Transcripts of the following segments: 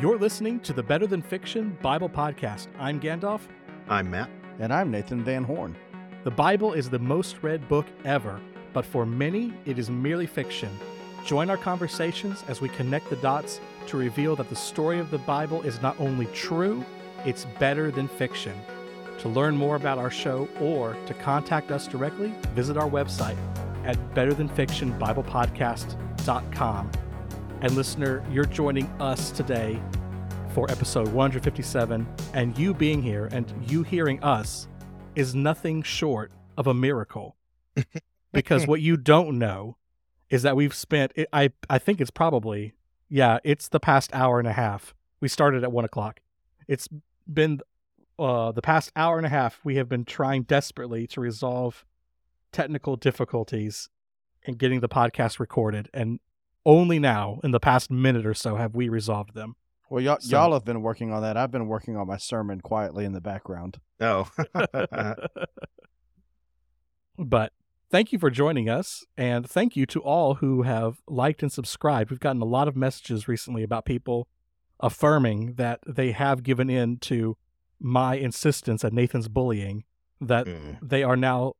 You're listening to the Better Than Fiction Bible Podcast. I'm Gandalf. I'm Matt. And I'm Nathan Van Horn. The Bible is the most read book ever, but for many, it is merely fiction. Join our conversations as we connect the dots to reveal that the story of the Bible is not only true, it's better than fiction. To learn more about our show or to contact us directly, visit our website at betterthanfictionbiblepodcast.com. And listener, you're joining us today for episode 157, and you being here and you hearing us is nothing short of a miracle. because what you don't know is that we've spent, I, I think it's probably, yeah, it's the past hour and a half. We started at one o'clock. It's been uh, the past hour and a half, we have been trying desperately to resolve technical difficulties in getting the podcast recorded. And only now, in the past minute or so, have we resolved them. Well, y'all, so, y'all have been working on that. I've been working on my sermon quietly in the background. Oh. but thank you for joining us. And thank you to all who have liked and subscribed. We've gotten a lot of messages recently about people affirming that they have given in to my insistence at Nathan's bullying, that mm. they are now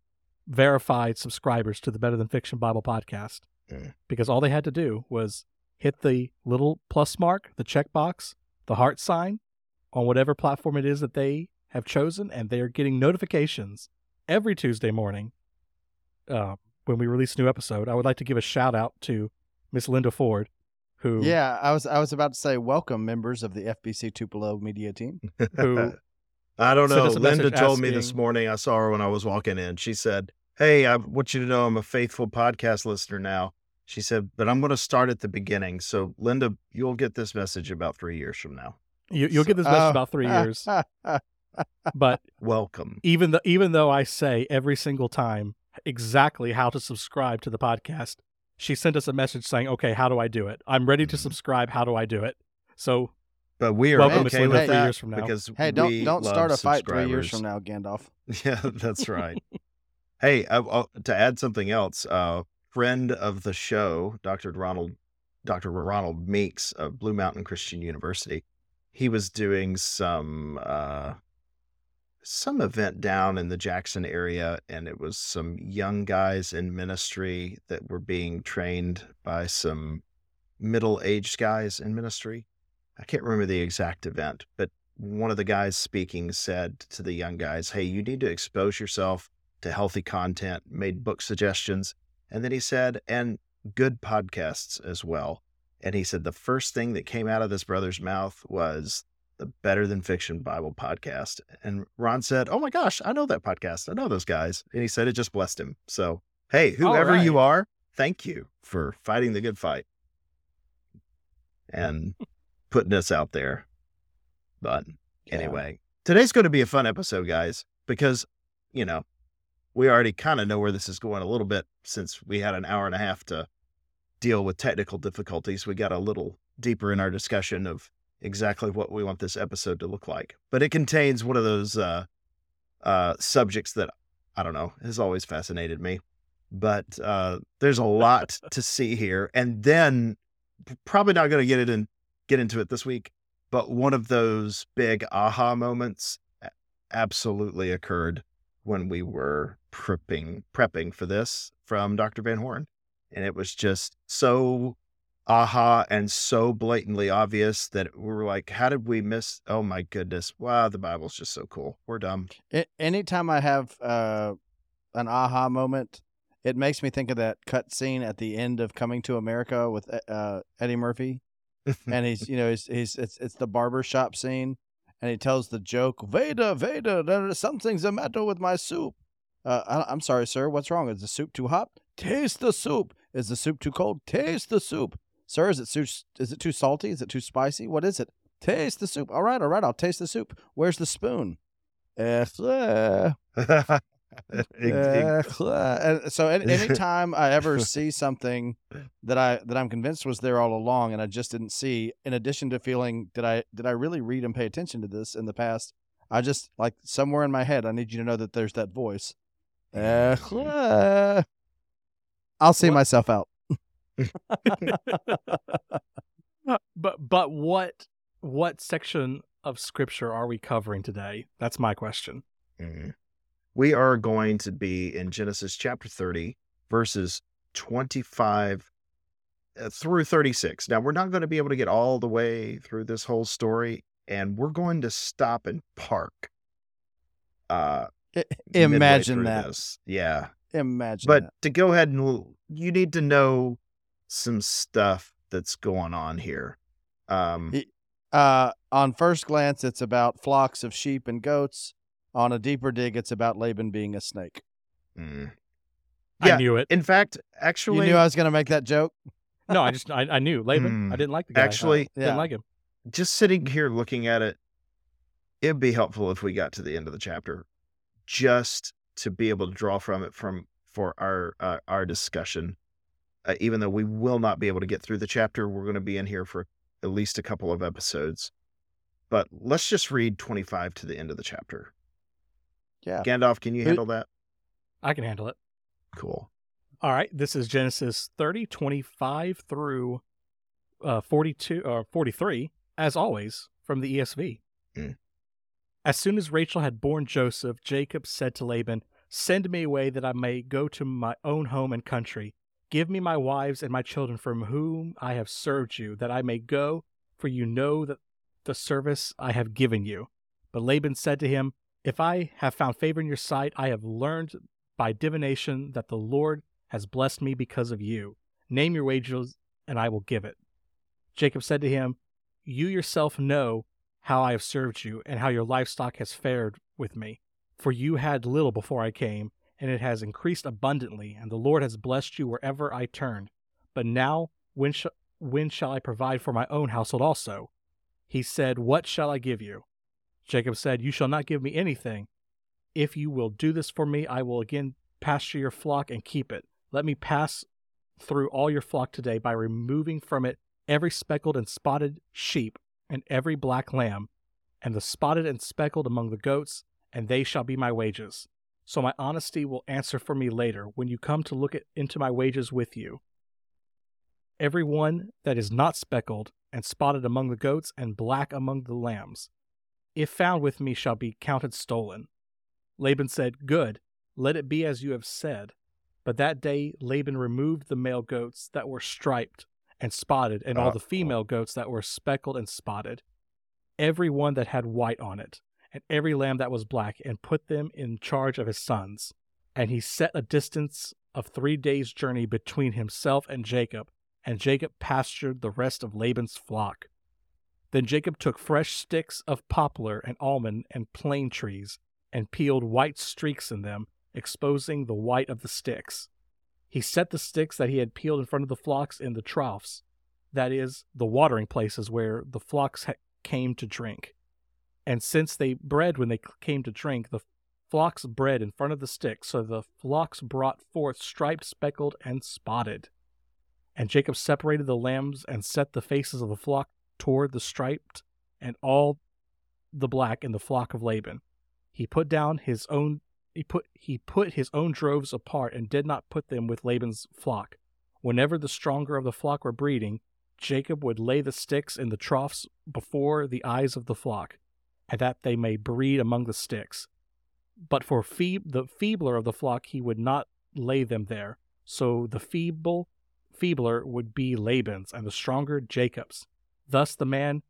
verified subscribers to the Better Than Fiction Bible podcast mm. because all they had to do was hit the little plus mark, the checkbox, the heart sign on whatever platform it is that they have chosen, and they are getting notifications every Tuesday morning uh, when we release a new episode. I would like to give a shout out to Miss Linda Ford, who yeah, I was I was about to say welcome members of the FBC Tupelo media team. Who I don't know. Linda told asking, me this morning. I saw her when I was walking in. She said, "Hey, I want you to know I'm a faithful podcast listener now." She said, but I'm going to start at the beginning. So, Linda, you'll get this message about three years from now. You, will so, get this message uh, about three years. but welcome. Even though, even though I say every single time exactly how to subscribe to the podcast, she sent us a message saying, "Okay, how do I do it? I'm ready to mm-hmm. subscribe. How do I do it?" So, but we are welcome okay with that years from now. because hey, don't don't start a fight three years from now, Gandalf. Yeah, that's right. hey, I, I, to add something else, uh, friend of the show, Dr. Ronald Dr. Ronald Meeks of Blue Mountain Christian University, he was doing some uh, some event down in the Jackson area, and it was some young guys in ministry that were being trained by some middle aged guys in ministry. I can't remember the exact event, but one of the guys speaking said to the young guys, Hey, you need to expose yourself to healthy content, made book suggestions. And then he said, and good podcasts as well. And he said the first thing that came out of this brother's mouth was the Better Than Fiction Bible podcast. And Ron said, Oh my gosh, I know that podcast. I know those guys. And he said it just blessed him. So, hey, whoever right. you are, thank you for fighting the good fight and putting us out there. But anyway, yeah. today's going to be a fun episode, guys, because, you know, we already kind of know where this is going a little bit since we had an hour and a half to deal with technical difficulties. We got a little deeper in our discussion of exactly what we want this episode to look like. But it contains one of those uh, uh, subjects that I don't know has always fascinated me. But uh, there's a lot to see here, and then probably not going to get it in get into it this week. But one of those big aha moments absolutely occurred when we were prepping prepping for this from Dr. Van Horn. And it was just so aha and so blatantly obvious that we were like, how did we miss? Oh my goodness. Wow, the Bible's just so cool. We're dumb. anytime I have uh, an aha moment, it makes me think of that cut scene at the end of Coming to America with uh, Eddie Murphy. and he's, you know, he's, he's it's, it's the barber shop scene and he tells the joke, there is something's the matter with my soup. Uh, I, am sorry, sir. What's wrong? Is the soup too hot? Taste the soup. Is the soup too cold? Taste the soup. Sir, is it too, is it too salty? Is it too spicy? What is it? Taste the soup. All right, all right. I'll taste the soup. Where's the spoon? and so any, anytime I ever see something that I that I'm convinced was there all along and I just didn't see, in addition to feeling did I did I really read and pay attention to this in the past, I just like somewhere in my head I need you to know that there's that voice. I'll see what? myself out. but but what what section of scripture are we covering today? That's my question. Mhm. We are going to be in Genesis chapter 30, verses 25 uh, through 36. Now, we're not going to be able to get all the way through this whole story, and we're going to stop and park. Uh, I- midway Imagine that. this. Yeah. Imagine But that. to go ahead and you need to know some stuff that's going on here. Um, Uh, on first glance, it's about flocks of sheep and goats. On a deeper dig, it's about Laban being a snake. mm. I knew it. In fact, actually, You knew I was going to make that joke. No, I just I, I knew Laban. Hmm. I didn't like the guy. Actually- didn't Yeah. like him. just sitting here looking at it, it'd be helpful if we got to the end of the chapter, just to be able to draw from it from for our uh, our discussion. Uh, even though we will not be able to get through the chapter, we're going to be in here for at least a couple of episodes. But let's just read 25 to the end of the chapter. Yeah. Gandalf, can you Who- handle that? I can handle it. Cool. All right. This is Genesis 30, 25 through uh, 42 or 43, as always, from the ESV. Mm. As soon as Rachel had borne Joseph, Jacob said to Laban, Send me away that I may go to my own home and country. Give me my wives and my children from whom I have served you, that I may go, for you know that the service I have given you. But Laban said to him, If I have found favor in your sight, I have learned by divination that the Lord has blessed me because of you. Name your wages, and I will give it. Jacob said to him, You yourself know how I have served you, and how your livestock has fared with me. For you had little before I came, and it has increased abundantly, and the Lord has blessed you wherever I turned. But now, when, sh- when shall I provide for my own household also? He said, What shall I give you? Jacob said, You shall not give me anything. If you will do this for me, I will again pasture your flock and keep it. Let me pass through all your flock today by removing from it every speckled and spotted sheep and every black lamb, and the spotted and speckled among the goats, and they shall be my wages. So my honesty will answer for me later when you come to look at, into my wages with you. Every one that is not speckled and spotted among the goats and black among the lambs, if found with me, shall be counted stolen. Laban said, Good, let it be as you have said. But that day Laban removed the male goats that were striped and spotted, and all the Uh-oh. female goats that were speckled and spotted, every one that had white on it, and every lamb that was black, and put them in charge of his sons. And he set a distance of three days' journey between himself and Jacob, and Jacob pastured the rest of Laban's flock. Then Jacob took fresh sticks of poplar and almond and plane trees, and peeled white streaks in them, exposing the white of the sticks. He set the sticks that he had peeled in front of the flocks in the troughs, that is, the watering places where the flocks ha- came to drink. And since they bred when they came to drink, the flocks bred in front of the sticks, so the flocks brought forth striped, speckled, and spotted. And Jacob separated the lambs and set the faces of the flock toward the striped and all the black in the flock of Laban. He put down his own he put he put his own droves apart and did not put them with Laban's flock. Whenever the stronger of the flock were breeding, Jacob would lay the sticks in the troughs before the eyes of the flock, and that they may breed among the sticks. But for fee- the feebler of the flock he would not lay them there. So the feeble feebler would be Laban's, and the stronger Jacob's. Thus the man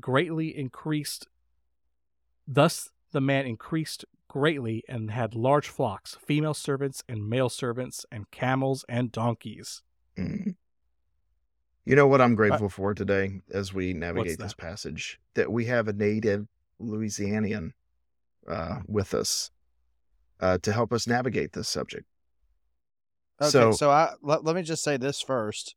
greatly increased. Thus the man increased greatly and had large flocks, female servants and male servants, and camels and donkeys. Mm. You know what I'm grateful for today as we navigate this passage? That we have a native Louisianian uh, with us uh, to help us navigate this subject. Okay, So- so, I let, let me just say this first.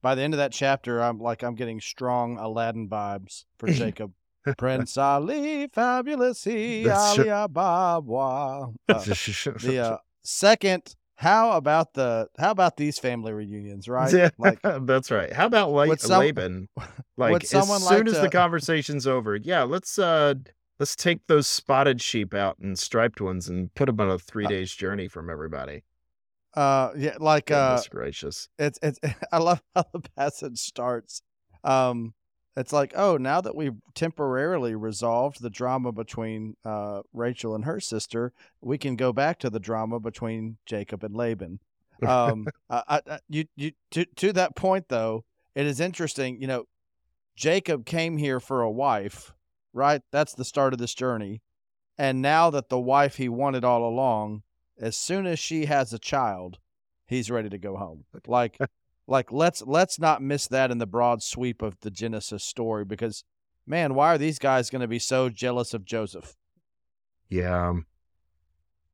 By the end of that chapter, I'm like I'm getting strong Aladdin vibes for Jacob. Prince Ali, fabulous he, That's Ali Ababwa. Uh, the uh, second, how about the how about these family reunions, right? Yeah, Like that's right. How about like some- Laban? Like as soon like as to- the conversation's over, yeah, let's uh let's take those spotted sheep out and striped ones and put them on a three days journey from everybody. uh yeah, like uh Goodness gracious. it's it's I love how the passage starts. Um it's like, oh, now that we've temporarily resolved the drama between uh, Rachel and her sister, we can go back to the drama between Jacob and Laban. Um, I, I, you, you, to to that point though, it is interesting. You know, Jacob came here for a wife, right? That's the start of this journey, and now that the wife he wanted all along, as soon as she has a child, he's ready to go home. Like like let's let's not miss that in the broad sweep of the Genesis story because man, why are these guys going to be so jealous of Joseph? Yeah.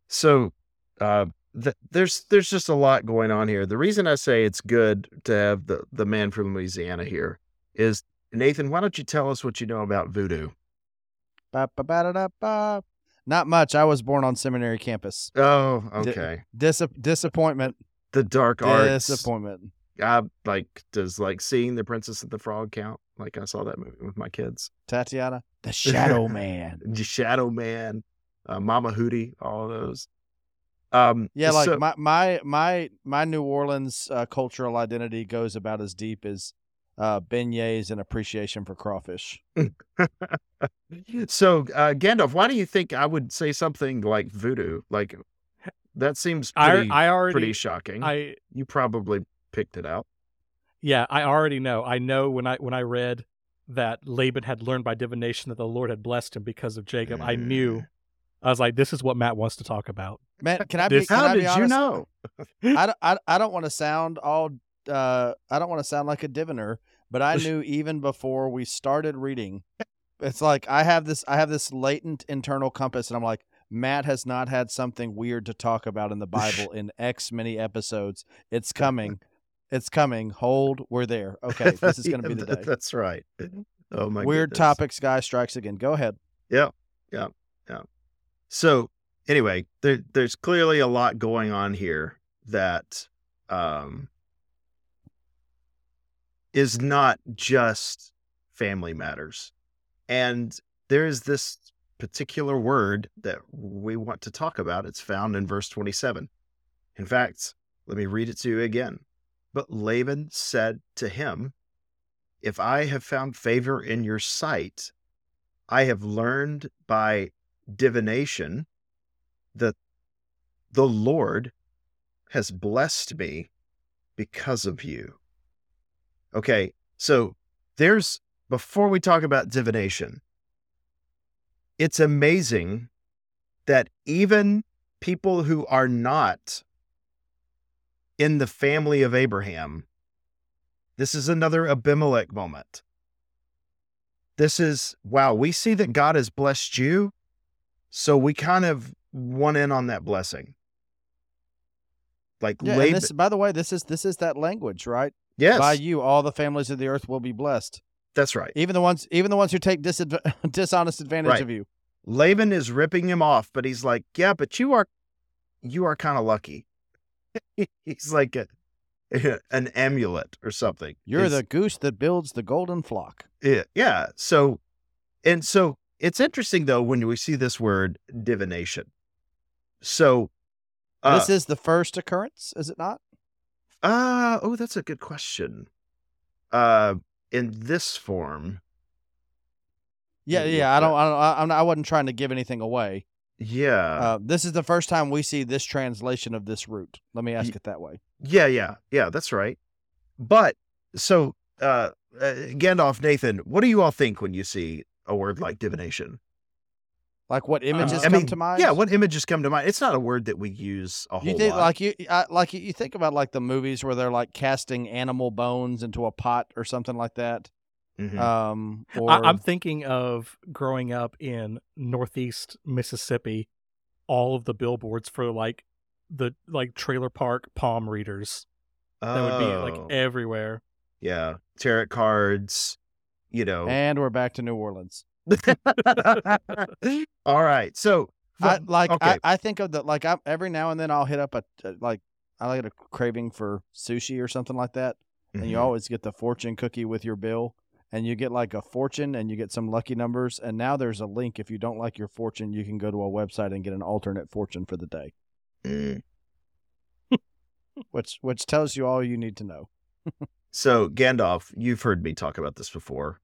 So uh, th- there's there's just a lot going on here. The reason I say it's good to have the the man from Louisiana here is Nathan. Why don't you tell us what you know about voodoo? Ba, ba, ba, da, da. Not much. I was born on seminary campus. Oh, okay. Dis- disappointment. the dark arts. Disappointment. I like does like seeing the Princess and the Frog count? Like I saw that movie with my kids. Tatiana, the Shadow Man. The Shadow Man, uh, Mama Odie, all of those. Um, Yeah, like so- my my my my New Orleans uh, cultural identity goes about as deep as uh, beignets and appreciation for crawfish. So, uh, Gandalf, why do you think I would say something like voodoo? Like that seems pretty, I I already pretty shocking. I you probably picked it out. yeah I already know. I know when I when I read that Laban had learned by divination that the Lord had blessed him because of Jacob. I knew. I was like, this is what Matt wants to talk about. Matt, can I be? This- Can How I be did you know? I, don't- I, I don't want to sound all uh I don't want to sound like a diviner, but I knew even before we started reading. It's like I have this I have this latent internal compass and I'm like Matt has not had something weird to talk about in the Bible in X many episodes. It's coming. It's coming. Hold, we're there. Okay, this is going to be the day. That's right. Oh my Weird goodness. topics guy strikes again. Go ahead. Yeah. Yeah. Yeah. So anyway, there, there's clearly a lot going on here that um, is not just family matters, and there is this particular word that we want to talk about. It's found in verse 27. In fact, let me read it to you again. But Laban said to him, If I have found favor in your sight, I have learned by divination that the Lord has blessed me because of you. Okay, so there's, before we talk about divination, it's amazing that even people who are not in the family of Abraham, this is another Abimelech moment. This is, wow, we see that God has blessed you. So we kind of want in on that blessing. Like Yeah, Laban, this by the way, this is this is that language, right? yes, By you all the families of the earth will be blessed. that's right. Even the ones even the ones who take disadv- dishonest advantage Right. of you. Laban is ripping him off, but he's like, yeah, but you are, you are kind of lucky. he's like a, an amulet or something. You're It's- the goose that builds the golden flock. Yeah, yeah. So, and so it's interesting though when we see this word divination. So, uh, this is the first occurrence, is it not? uh oh, that's a good question. Uh, in this form, Yeah, yeah. I don't. I don't. I'm I wasn't trying to give anything away. Yeah, Uh, this is the first time we see this translation of this root. Let me ask Ye- it that way. yeah, yeah, yeah. That's right. But so, uh, uh, Gandalf, Nathan, what do you all think when you see a word like divination? Like what images I come mean, to mind? Yeah, what images come to mind? It's not a word that we use a whole you think lot. like you I, like you- you think about like the movies where they're like casting animal bones into a pot or something like that. Mhm. Um, or I, I'm thinking of growing up in Northeast Mississippi, all of the billboards for like the like trailer park palm readers that would be like Oh, everywhere. yeah, tarot cards. You know. and we're back to New Orleans. All right. So, I, like okay. I, I think of the like I, every now and then I'll hit up a, a like I get a craving for sushi or something like that, and you Mhm. always get the fortune cookie with your bill, and you get like a fortune and you get some lucky numbers, and now there's a link if you don't like your fortune, you can go to a website and get an alternate fortune for the day, Mm. which which tells you all you need to know. So, Gandalf, you've heard me talk about this before.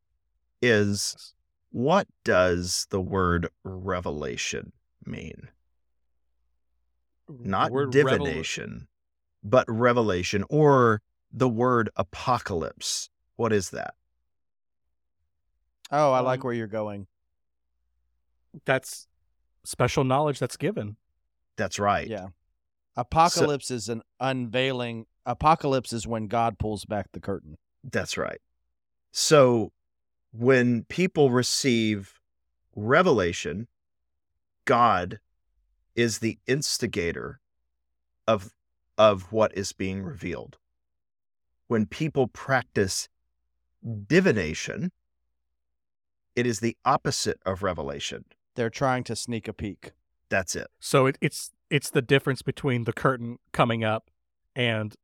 is what does the word revelation mean? Not The word revel- divination, but revelation or the word apocalypse. What is that? Oh, I like Um, where you're going. that's special knowledge that's given. That's right. Yeah. Apocalypse is an unveiling. Apocalypse is when God pulls back the curtain. That's right. So when people receive revelation, God is the instigator of of what is being revealed. When people practice divination, it is the opposite of revelation. They're trying to sneak a peek. That's it. So it, it's it's the difference between the curtain coming up and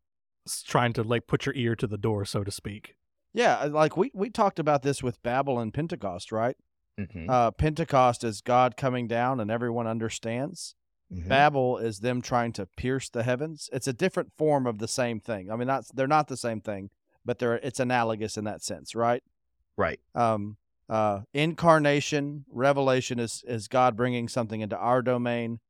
trying to like put your ear to the door, so to speak. Yeah, uh, like we we talked about this with Babel and Pentecost, right? Mhm. Uh, Pentecost is God coming down and everyone understands. Mhm. Babel is them trying to pierce the heavens. It's a different form of the same thing. I mean, not they're not the same thing, but they're it's analogous in that sense, right? Right. Um, uh, incarnation, revelation is is God bringing something into our domain.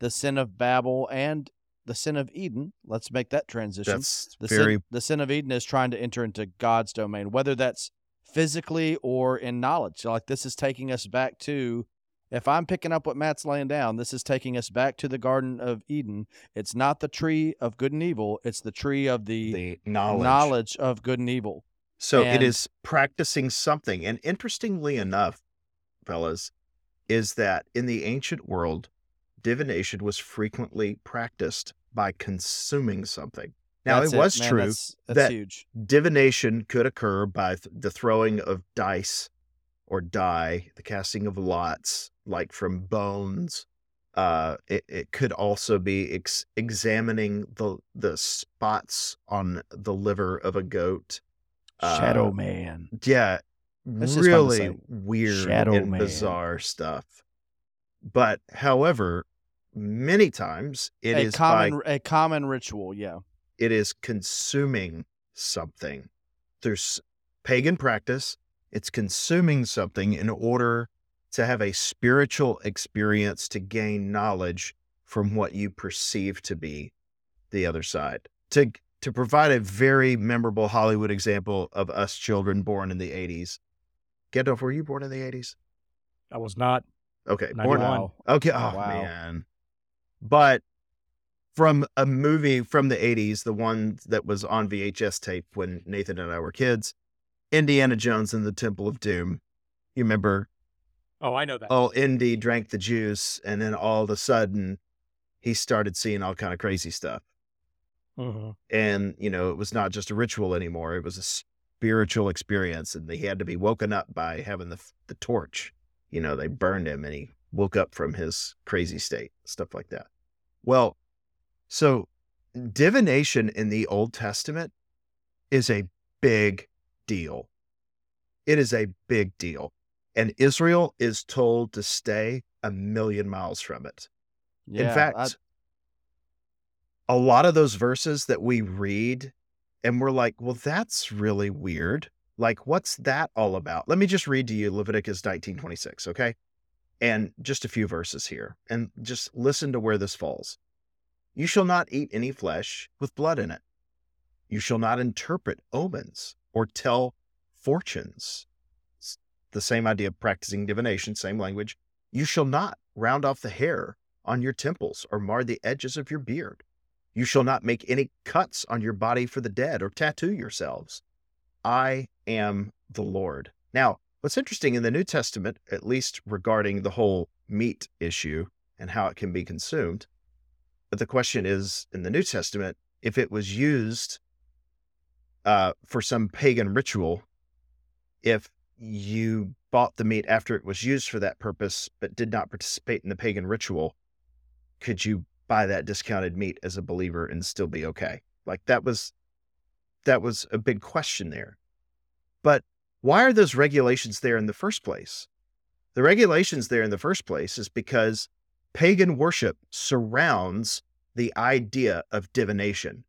The sin of Babel and the sin of Eden. Let's make that transition. That's the very sin, the sin of Eden is trying to enter into God's domain, whether that's physically or in knowledge. So, like this is taking us back to. If I'm picking up what Matt's laying down, this is taking us back to the Garden of Eden. It's not the tree of good and evil; it's the tree of the, the knowledge. knowledge of good and evil. So it And- is practicing something. And interestingly enough, fellas, is that in the ancient world, divination was frequently practiced by consuming something. Now, That's it was man, true. That's, that's that- huge. Divination could occur by th- the throwing of dice or die, the casting of lots, like from bones. Uh, it, it could also be ex- examining the the spots on the liver of a goat. Uh, Shadow Man. yeah, That's just fun to really weird Shadow and Man. bizarre stuff. But however, many times it a is by common a common ritual. Yeah. it is consuming something. There's pagan practice. It's consuming something in order to have a spiritual experience to gain knowledge from what you perceive to be the other side. To to provide a very memorable Hollywood example of us children born in the 80s. Gandalf, were you born in the 80s? I was not. Okay, born 91. Wow. Okay. Oh Wow. man. But from a movie from the 80s, the one that was on VHS tape when Nathan and I were kids, Indiana Jones and the Temple of Doom. You remember, Oh, I know that. oh, Indy drank the juice, and then all of a sudden he started seeing all kind of crazy stuff. Mhm. And, you know, it was not just a ritual anymore. It was a spiritual experience. And he had to be woken up by having the, the torch. You know, they burned him and he woke up from his crazy state, stuff like that. Well, so divination in the Old Testament is a big deal. It is a big deal. And Israel is told to stay a million miles from it. Yeah. In fact, a lot of those verses that we read and we're like, well, that's really weird. Like, what's that all about? Let me just read to you Leviticus 1926, okay? And just a few verses here, and just listen to where this falls. You shall not eat any flesh with blood in it. You shall not interpret omens or tell fortunes. It's the same idea of practicing divination, same language. You shall not round off the hair on your temples or mar the edges of your beard. You shall not make any cuts on your body for the dead or tattoo yourselves. I am the Lord. Now, what's interesting in the New Testament, at least regarding the whole meat issue and how it can be consumed, but the question is in the New Testament, if it was used uh, for some pagan ritual, if you bought the meat after it was used for that purpose, but did not participate in the pagan ritual, could you buy that discounted meat as a believer and still be okay? Like that was that was a big question there. But why are those regulations there in the first place? The regulations there in the first place is because pagan worship surrounds the idea of divination.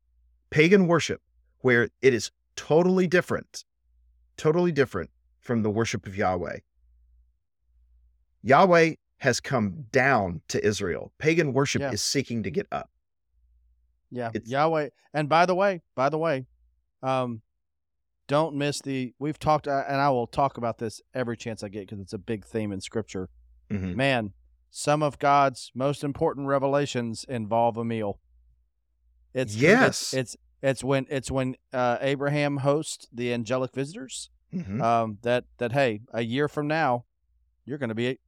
Pagan worship, where it is totally different, totally different from the worship of Yahweh. Yahweh has come down to Israel. Pagan worship Yeah. is seeking to get up. Yeah, It's- Yahweh. And by the way, by the way, um, don't miss the. We've talked, uh, and I will talk about this every chance I get because it's a big theme in Scripture. Mhm. Man, some of God's most important revelations involve a meal. It's Yes. It's it's, it's when it's when uh, Abraham hosts the angelic visitors. Mhm. Um, that that hey, a year from now, you're going to be,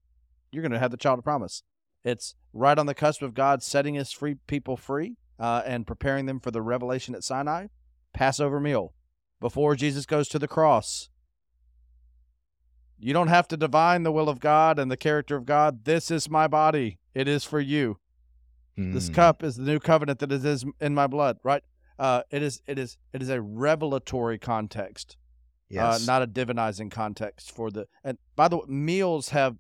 you're going to have the child of promise. It's right on the cusp of God setting His free people free uh, and preparing them for the revelation at Sinai. Passover meal before Jesus goes to the cross. You don't have to divine the will of God and the character of God. This is my body. It is for you. This Mm. cup is the new covenant that is in my blood. Right? Uh, it is. It is. It is a revelatory context Yes. uh, not a divinizing context for the and by the way meals have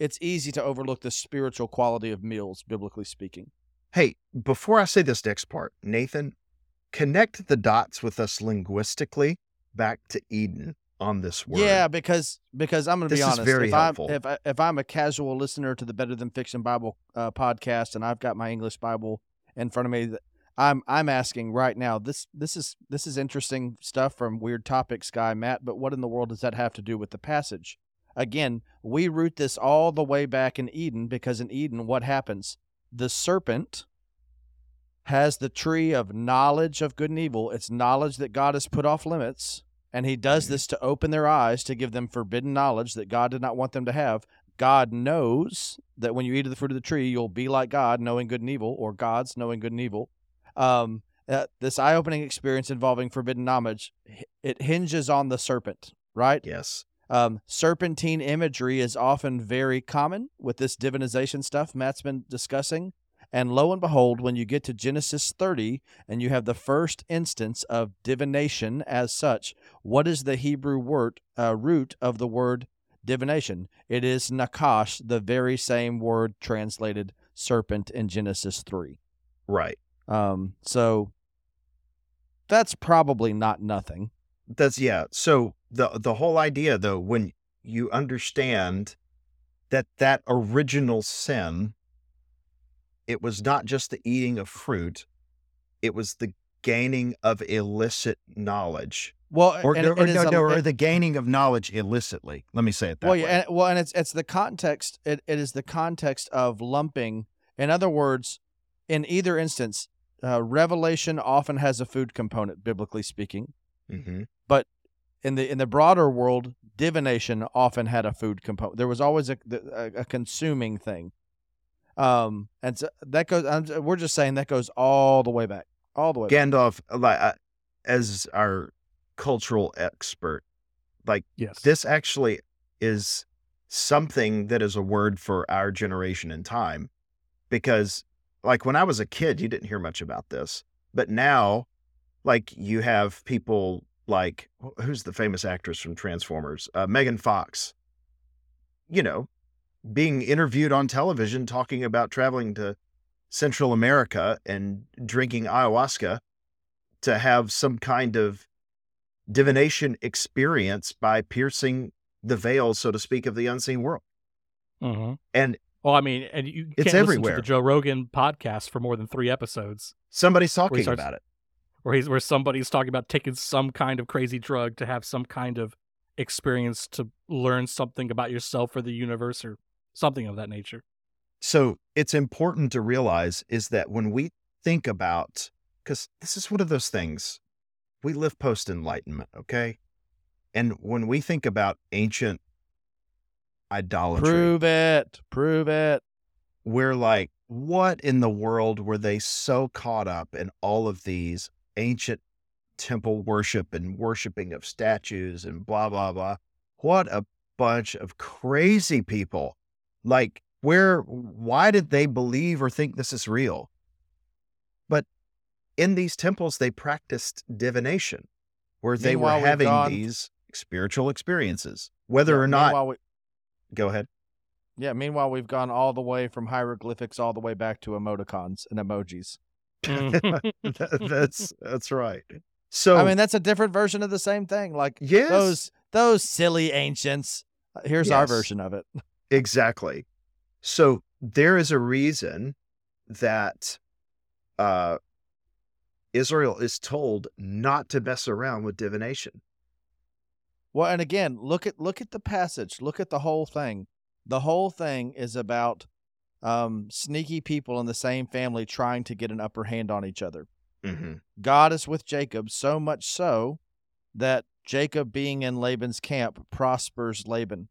it's easy to overlook the spiritual quality of meals biblically speaking Hey, before I say this next part, Nathan, connect the dots with us linguistically back to Eden on this word. yeah because because i'm gonna be This is honest very if i'm helpful. if, I, if i'm a casual listener to the better than fiction bible uh, podcast and i've got my english bible in front of me i'm i'm asking right now this this is this is interesting stuff from weird topics guy matt but what in the world does that have to do with the passage again we root this all the way back in eden because in eden what happens? The serpent has the tree of knowledge of good and evil. It's knowledge that god has put off limits and he does this to open their eyes to give them forbidden knowledge that god did not want them to have. God knows that when you eat of the fruit of the tree you'll be like god knowing good and evil or gods knowing good and evil. Um, uh, this eye-opening experience involving forbidden knowledge it hinges on the serpent right? Yes. Um, serpentine imagery is often very common with this divinization stuff Matt's been discussing. And lo and behold, when you get to Genesis 30 and you have the first instance of divination as such, what is the Hebrew word uh, root of the word divination? It is nakash, the very same word translated serpent in Genesis 3. Right. Um, so that's probably not nothing. That's yeah. So the the whole idea though, when you understand that that original sin, it was not just the eating of fruit, it was the gaining of illicit knowledge. Well, or, and or, is no, no, or the gaining of knowledge illicitly. Let me say it that well, way. yeah, and, well, and it's it's the context. It, it is the context of lumping. In other words, in either instance, uh, revelation often has a food component, biblically speaking. hmm In the in the broader world, divination often had a food component. There was always a a, a consuming thing. Um, and so that goes. I'm, we're just saying that goes all the way back, all the way. back. Gandalf, like uh, as our cultural expert, like Yes. this actually is something that is a word for our generation and time because like when i was a kid you didn't hear much about this but now like you have people like who's the famous actress from transformers uh, megan fox you know being interviewed on television talking about traveling to central america and drinking ayahuasca to have some kind of divination experience by piercing the veil, so to speak, of the unseen world. hmm And Well, I mean, and you It's can't listen to everywhere. the Joe Rogan podcast for more than three episodes, somebody's talking starts- about it. Where he's where somebody's talking about taking some kind of crazy drug to have some kind of experience to learn something about yourself or the universe or something of that nature. So it's important to realize is that when we think about, because this is one of those things, we live post enlightenment, okay? And when we think about ancient idolatry, Prove it. Prove it. we're like, what in the world were they so caught up in all of these ancient temple worship and worshiping of statues and blah, blah, blah? What a bunch of crazy people. Like, where, why did they believe or think this is real? But in these temples, they practiced divination where they were having gone- these spiritual experiences, whether Yeah, or not, we- go ahead. Yeah, meanwhile, we've gone all the way from hieroglyphics all the way back to emoticons and emojis. That- that's that's right. So I mean, that's a different version of the same thing. Like yes, those Those silly ancients. Uh, Here's our version of it. Exactly. So there is a reason that uh, Israel is told not to mess around with divination. Well, and again, look at look at the passage. Look at the whole thing. The whole thing is about um, sneaky people in the same family trying to get an upper hand on each other. Mm-hmm. God is with Jacob so much so that Jacob being in Laban's camp prospers Laban.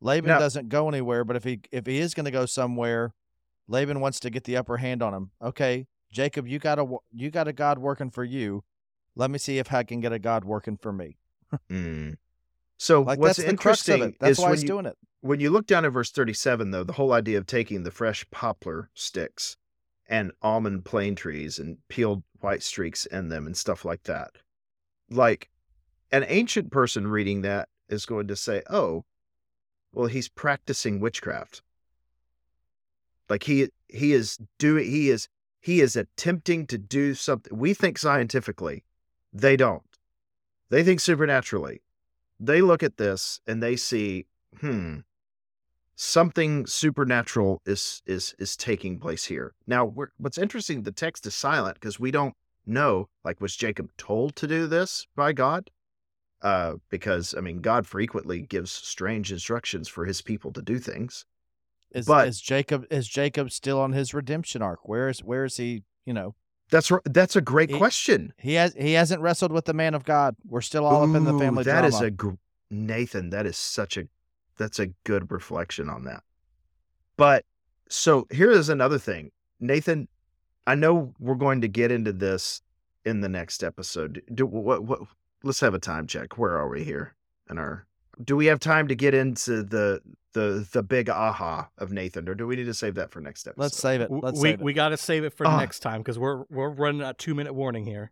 Laban Now- doesn't go anywhere, but if he if he is going to go somewhere, Laban wants to get the upper hand on him. Okay, Jacob, you got a you got a God working for you. Let me see if I can get a God working for me. Mm. So Like what's that's the crux of interesting is why when he's you, doing it. when you look down at verse 37, though, the whole idea of taking the fresh poplar sticks and almond plane trees and peeled white streaks in them and stuff like that. Like an ancient person reading that is going to say, oh, well, he's practicing witchcraft. Like he he is doing he is he is attempting to do something we think scientifically. They don't. They think supernaturally. They look at this and they see, hmm, something supernatural is is is taking place here. Now, we're, what's interesting, the text is silent because we don't know. Like, was Jacob told to do this by God? Uh, because I mean, God frequently gives strange instructions for His people to do things. Is but- is Jacob is Jacob still on his redemption arc? Where is where is he? You know, That's that's a great It- question. he has he hasn't wrestled with the man of God. We're still all up in the family That drama. is a gr- Nathan. That is such a that's a good reflection on that. But so here is another thing, Nathan. I know we're going to get into this in the next episode. Do what? What? Let's have a time check. Where are we here? In our do we have time to get into the the the big aha of Nathan, or do we need to save that for next episode? Let's save it. Let's we save it. we got to save it for Ah. next time because we're we're running a two minute warning here.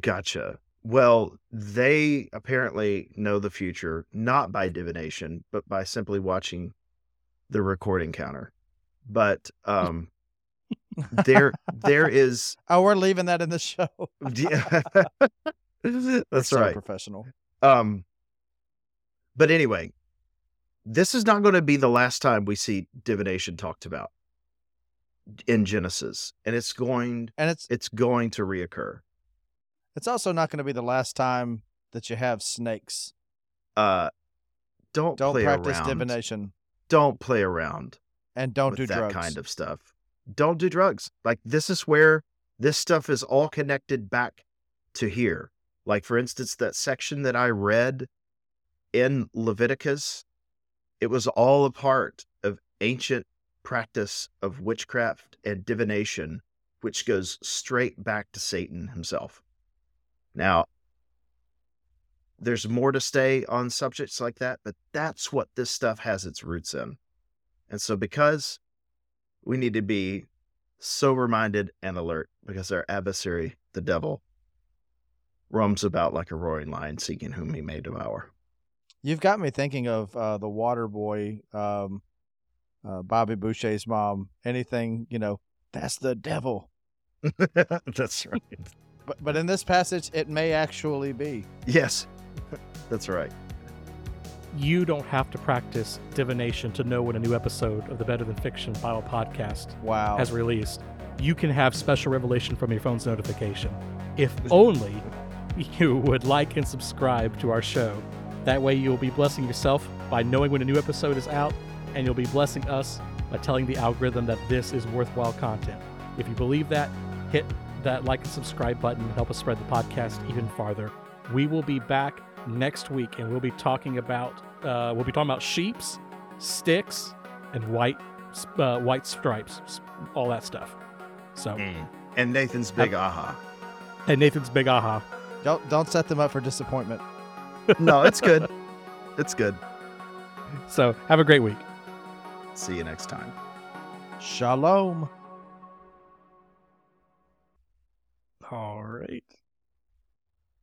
Gotcha. Well, they apparently know the future not by divination, but by simply watching the recording counter. But um there there is oh, we're leaving that in the show. yeah. We're That's so right. professional. Um but anyway, this is not going to be the last time we see divination talked about in Genesis, and it's going And it's it's going to reoccur. it's also not going to be the last time that you have snakes. Uh don't, Don't play practice around. divination Don't play around. and don't do that drugs. kind of stuff. Don't do drugs. Like this is where this stuff is all connected back to here. Like for instance, that section that I read in Leviticus, it was all a part of ancient practice of witchcraft and divination, which goes straight back to Satan himself. Now, there's more to stay on subjects like that, but that's what this stuff has its roots in. And so, because we need to be sober minded and alert, because our adversary, the devil, roams about like a roaring lion seeking whom he may devour. You've got me thinking of uh, the Water Boy, um, uh, Bobby Boucher's mom. Anything you know, that's the devil. that's right. But but in this passage, it may actually be. Yes, that's right. You don't have to practice divination to know when a new episode of the Better Than Fiction Bible podcast Wow. has released. You can have special revelation from your phone's notification. If only you would like and subscribe to our show. That way, you'll be blessing yourself by knowing when a new episode is out, and you'll be blessing us by telling the algorithm that this is worthwhile content. If you believe that, hit that like and subscribe button and help us spread the podcast even farther. We will be back next week, and we'll be talking about uh, we'll be talking about sheeps, sticks, and white uh, white stripes, all that stuff. So, And Nathan's big aha. and Nathan's big aha. don't don't set them up for disappointment. No, it's good. It's good. So, have a great week. See you next time. Shalom. All right.